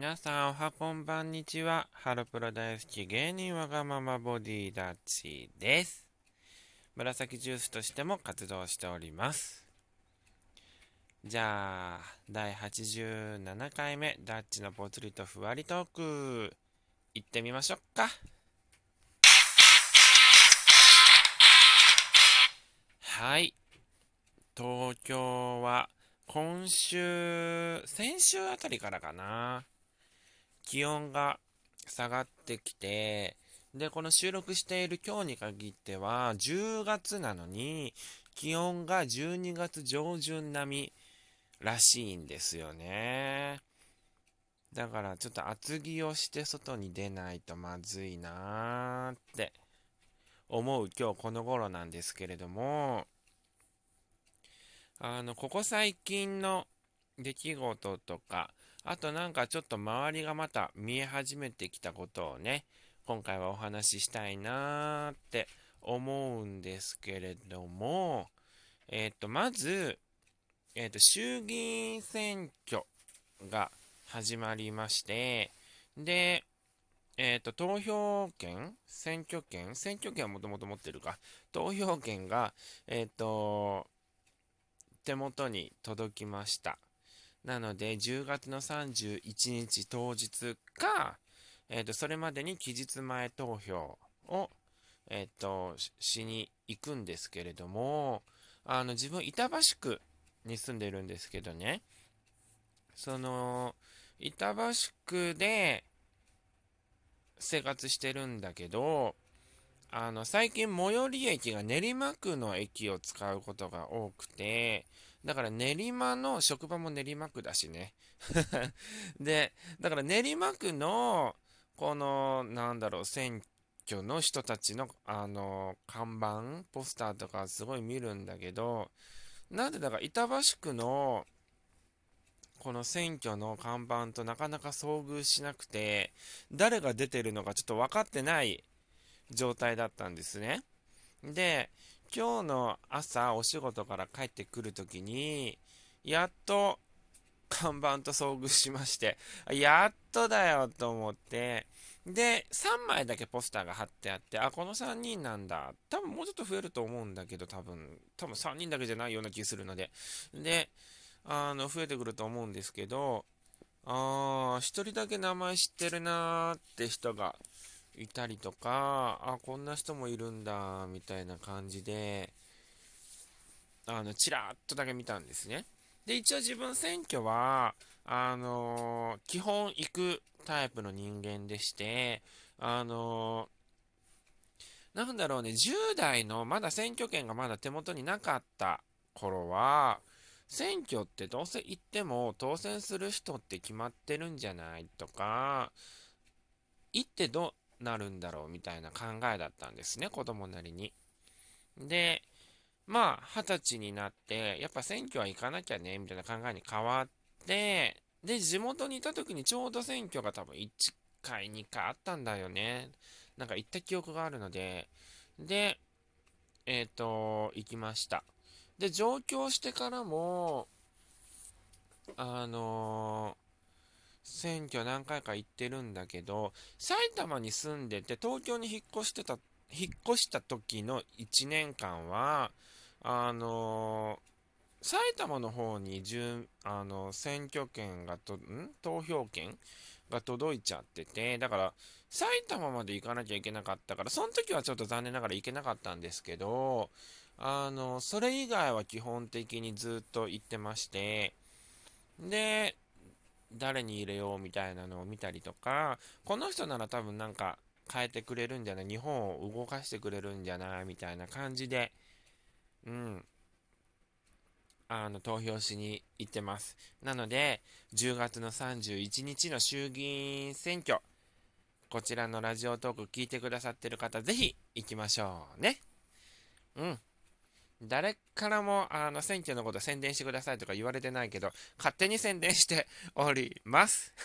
皆さん、おはこんばんにちは。ハロプロ大好き芸人わがままボディダッチです。紫ジュースとしても活動しております。じゃあ、第87回目、ダッチのぽつりとふわりトーク、行ってみましょうか。はい。東京は今週、先週あたりからかな。気温が下がってきて、で、この収録している今日に限っては、10月なのに、気温が12月上旬並みらしいんですよね。だからちょっと厚着をして外に出ないとまずいなーって思う今日この頃なんですけれども、あの、ここ最近の出来事とか、あとなんかちょっと周りがまた見え始めてきたことをね、今回はお話ししたいなーって思うんですけれども、えっ、ー、と、まず、えっ、ー、と、衆議院選挙が始まりまして、で、えっ、ー、と、投票権選挙権選挙権はもともと持ってるか。投票権が、えっ、と、手元に届きました。なので、10月の31日当日か、えっ、ー、と、それまでに期日前投票を、えっ、ー、と、しに行くんですけれども、あの、自分、板橋区に住んでるんですけどね、その、板橋区で生活してるんだけど、あの、最近最寄り駅が練馬区の駅を使うことが多くて、だから練馬の職場も練馬区だしね。で、だから練馬区の、この、なんだろう、選挙の人たちの、あの、看板、ポスターとかすごい見るんだけど、なんでだから板橋区の、この選挙の看板となかなか遭遇しなくて、誰が出てるのかちょっと分かってない状態だったんですね。で、今日の朝お仕事から帰ってくるときに、やっと看板と遭遇しまして、やっとだよと思って、で、3枚だけポスターが貼ってあって、あ、この3人なんだ。多分もうちょっと増えると思うんだけど、多分、多分3人だけじゃないような気するので。で、あの、増えてくると思うんですけど、あー、1人だけ名前知ってるなーって人がいたりとか、あ、こんな人もいるんだ、みたいな感じで、あの、ちらっとだけ見たんですね。で、一応自分選挙は、あのー、基本行くタイプの人間でして、あのー、なんだろうね、10代のまだ選挙権がまだ手元になかった頃は、選挙ってどうせ行っても当選する人って決まってるんじゃないとか、行ってどなるんだろうみたいな考えだったんですね、子供なりに。で、まあ、二十歳になって、やっぱ選挙は行かなきゃね、みたいな考えに変わって、で、地元にいた時にちょうど選挙が多分1回、2回あったんだよね。なんか行った記憶があるので、で、えっ、ー、と、行きました。で、上京してからも、あのー選挙何回か行ってるんだけど、埼玉に住んでて東京に引っ越してた、引っ越した時の1年間は、あのー、埼玉の方に、あの、選挙権がと、ん？投票権が届いちゃってて、だから、埼玉まで行かなきゃいけなかったから、その時はちょっと残念ながら行けなかったんですけど、あの、それ以外は基本的にずっと行ってまして、で、誰に入れようみたいなのを見たりとか、この人なら多分なんか変えてくれるんじゃない？日本を動かしてくれるんじゃない？みたいな感じで、うん、あの、投票しに行ってます。なので、10月の31日の衆議院選挙、こちらのラジオトーク聞いてくださってる方、ぜひ行きましょうね。うん。誰からもあの選挙のこと宣伝してくださいとか言われてないけど、勝手に宣伝しております。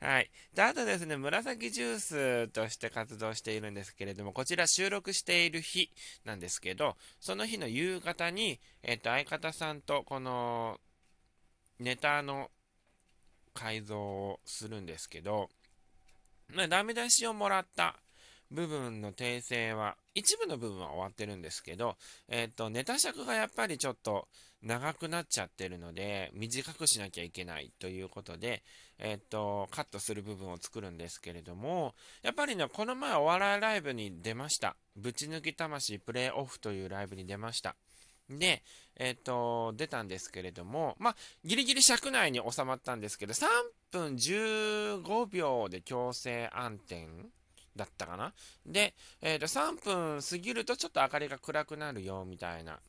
はい。で、あとですね、紫ジュースとして活動しているんですけれども、こちら収録している日なんですけど、その日の夕方に、えっ、と、相方さんとこのネタの改造をするんですけど、ダメ出しをもらった部分の訂正は、一部の部分は終わってるんですけど、えっ、ー、と、ネタ尺がやっぱりちょっと長くなっちゃってるので、短くしなきゃいけないということで、えっ、ー、と、カットする部分を作るんですけれども、やっぱりね、この前お笑いライブに出ました。ぶち抜き魂プレイオフというライブに出ました。で、えっ、ー、と、出たんですけれども、まあ、ギリギリ尺内に収まったんですけど、3分15秒で強制暗転だったかな？で、えっ、ー、と、3分過ぎるとちょっと明かりが暗くなるよ、みたいな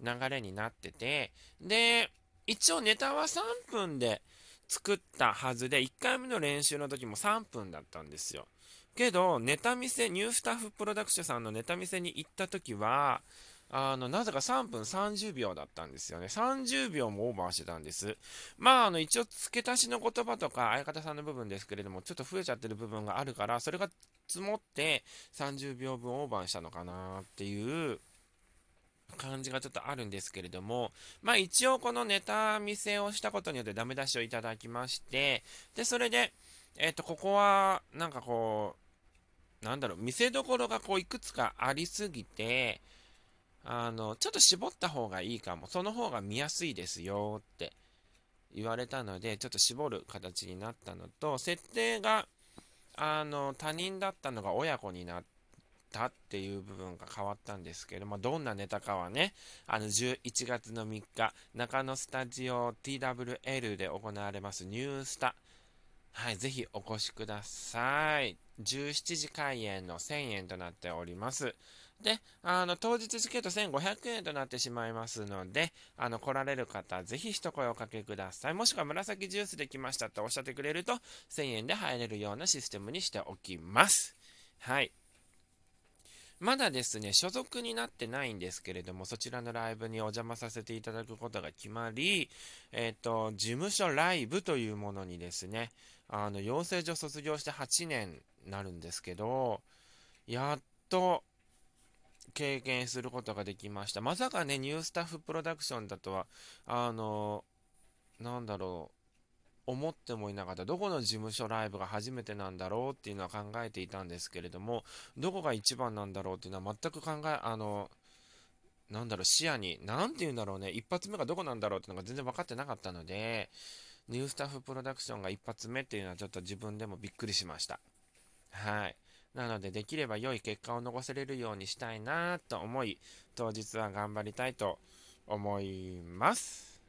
流れになってて、で、一応ネタは3分で作ったはずで、1回目の練習の時も3分だったんですよ。けど、ネタ見せ、ニュースタッフプロダクションさんのネタ見せに行った時は、あの、なぜか3分30秒だったんですよね。30秒もオーバーしてたんです。まあ、あの、一応付け足しの言葉とか相方さんの部分ですけれども、ちょっと増えちゃってる部分があるから、それが積もって30秒分オーバーしたのかなっていう感じがちょっとあるんですけれども、まあ一応このネタ見せをしたことによってダメ出しをいただきまして、で、それで、えっ、と、ここは、なんかこう、なんだろう、見せどころがこういくつかありすぎて、あの、ちょっと絞った方がいいかも。その方が見やすいですよって言われたので、ちょっと絞る形になったのと、設定が、あの、他人だったのが親子になったっていう部分が変わったんですけど、まあ、どんなネタかはね、あの、11月の3日、中野スタジオ TWL で行われますニュースタ。はい、ぜひお越しください。17時開演の1000円となっております。で、あの、当日チケット1500円となってしまいますので、あの、来られる方、ぜひ一声おかけください。もしくは紫ジュースで来ましたとおっしゃってくれると、1000円で入れるようなシステムにしておきます。はい。まだですね、所属になってないんですけれども、そちらのライブにお邪魔させていただくことが決まり、えっ、ー、と、事務所ライブというものにですね、あの、養成所卒業して8年になるんですけど、やっと、経験することができました。まさかね、ニュースタッフプロダクションだとは、あの、なんだろう、思ってもいなかった。どこの事務所ライブが初めてなんだろうっていうのは考えていたんですけれども、どこが一番なんだろうっていうのは全く考え、あの、なんだろう、視野に、なんて言うんだろうね、一発目がどこなんだろうっていうのが全然分かってなかったので、ニュースタッフプロダクションが一発目っていうのはちょっと自分でもびっくりしました。はい。なので、できれば良い結果を残せれるようにしたいなと思い、当日は頑張りたいと思います。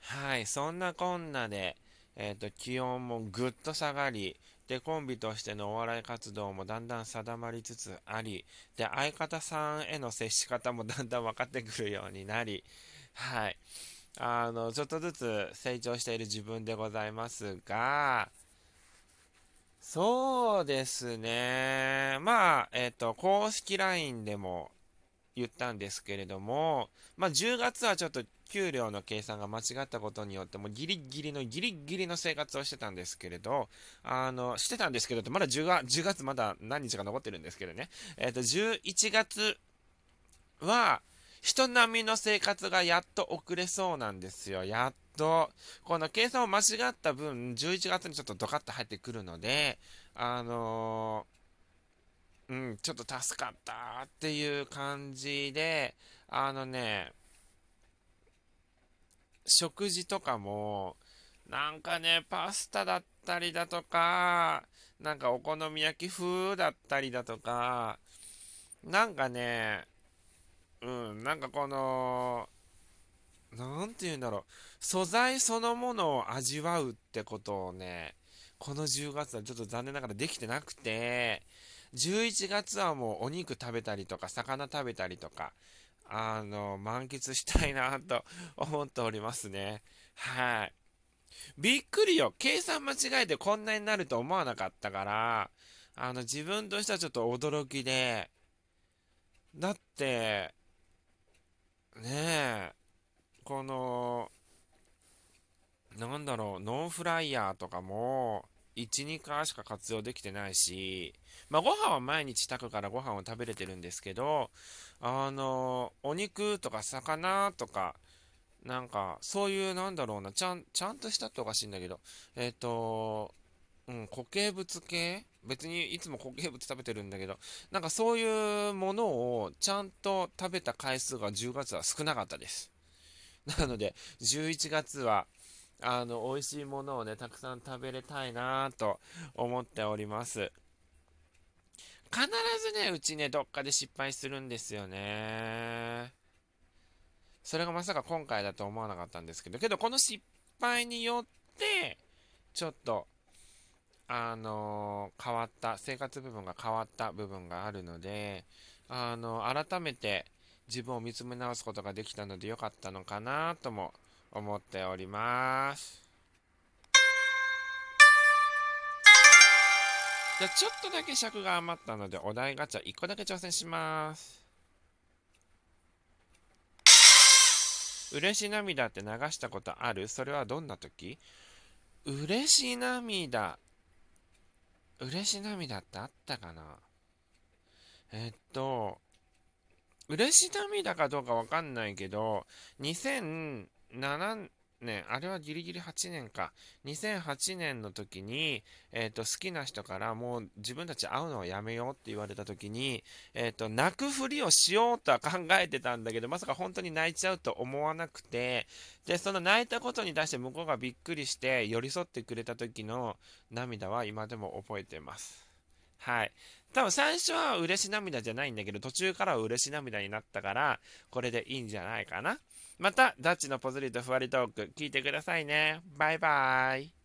はい、そんなこんなで、えっ、ー、と、気温もぐっと下がり、で、コンビとしてのお笑い活動もだんだん定まりつつあり、で、相方さんへの接し方もだんだん分かってくるようになり、はい。あの、ちょっとずつ成長している自分でございますが、そうですね。まあ、えっ、ー、と、公式 LINE でも言ったんですけれども、まあ、10月はちょっと給料の計算が間違ったことによって、もうギリギリのギリギリの生活をしてたんですけれど、あの、してたんですけどって、まだ 10, 月10月まだ何日か残ってるんですけどね、えっ、ー、と、11月は、人並みの生活がやっと遅れそうなんですよ。やっと。この計算を間違った分、11月にちょっとドカッと入ってくるので、あのー、うん、ちょっと助かったっていう感じで、あのね、食事とかも、なんかね、パスタだったりだとか、なんかお好み焼き風だったりだとか、なんかね、うん、なんかこの、なんて言うんだろう、素材そのものを味わうってことをね、この10月はちょっと残念ながらできてなくて、11月はもうお肉食べたりとか、魚食べたりとか、あの、満喫したいなと思っておりますね。はい。びっくりよ。計算間違えてこんなになると思わなかったから、あの、自分としてはちょっと驚きで、だって、ねえ、この、なんだろう、ノンフライヤーとかも、1、2回しか活用できてないし、まあ、ご飯は毎日炊くからご飯を食べれてるんですけど、あの、お肉とか魚とか、なんか、そういう、なんだろうな、ちゃん、ちゃんとしたっておかしいんだけど、えっ、ー、と、うん、固形物系？別にいつも固形物食べてるんだけど、なんかそういうものをちゃんと食べた回数が10月は少なかったです。なので、11月は、あの、美味しいものをね、たくさん食べれたいなぁと思っております。必ずね、うちね、どっかで失敗するんですよね。それがまさか今回だと思わなかったんですけど、けどこの失敗によって、ちょっとあの変わった、生活部分が変わった部分があるので、あの改めて自分を見つめ直すことができたので良かったのかなとも思っております。じゃあちょっとだけ尺が余ったのでお題ガチャ1個だけ挑戦します。嬉し涙って流したことある？それはどんな時？嬉し涙嬉し涙ってあったかな？えっと、嬉し涙かどうかわかんないけど、2007年、あれはギリギリ8年か。2008年の時に、えっ、ー、と、好きな人からもう自分たち会うのをやめようって言われた時に、えっ、ー、と、泣くふりをしようとは考えてたんだけど、まさか本当に泣いちゃうと思わなくて、で、その泣いたことに対して向こうがびっくりして寄り添ってくれた時の涙は今でも覚えてます。はい。多分最初は嬉し涙じゃないんだけど、途中からは嬉し涙になったから、これでいいんじゃないかな。また、ダッチのポズリとふわりトーク聞いてくださいね。バイバイ。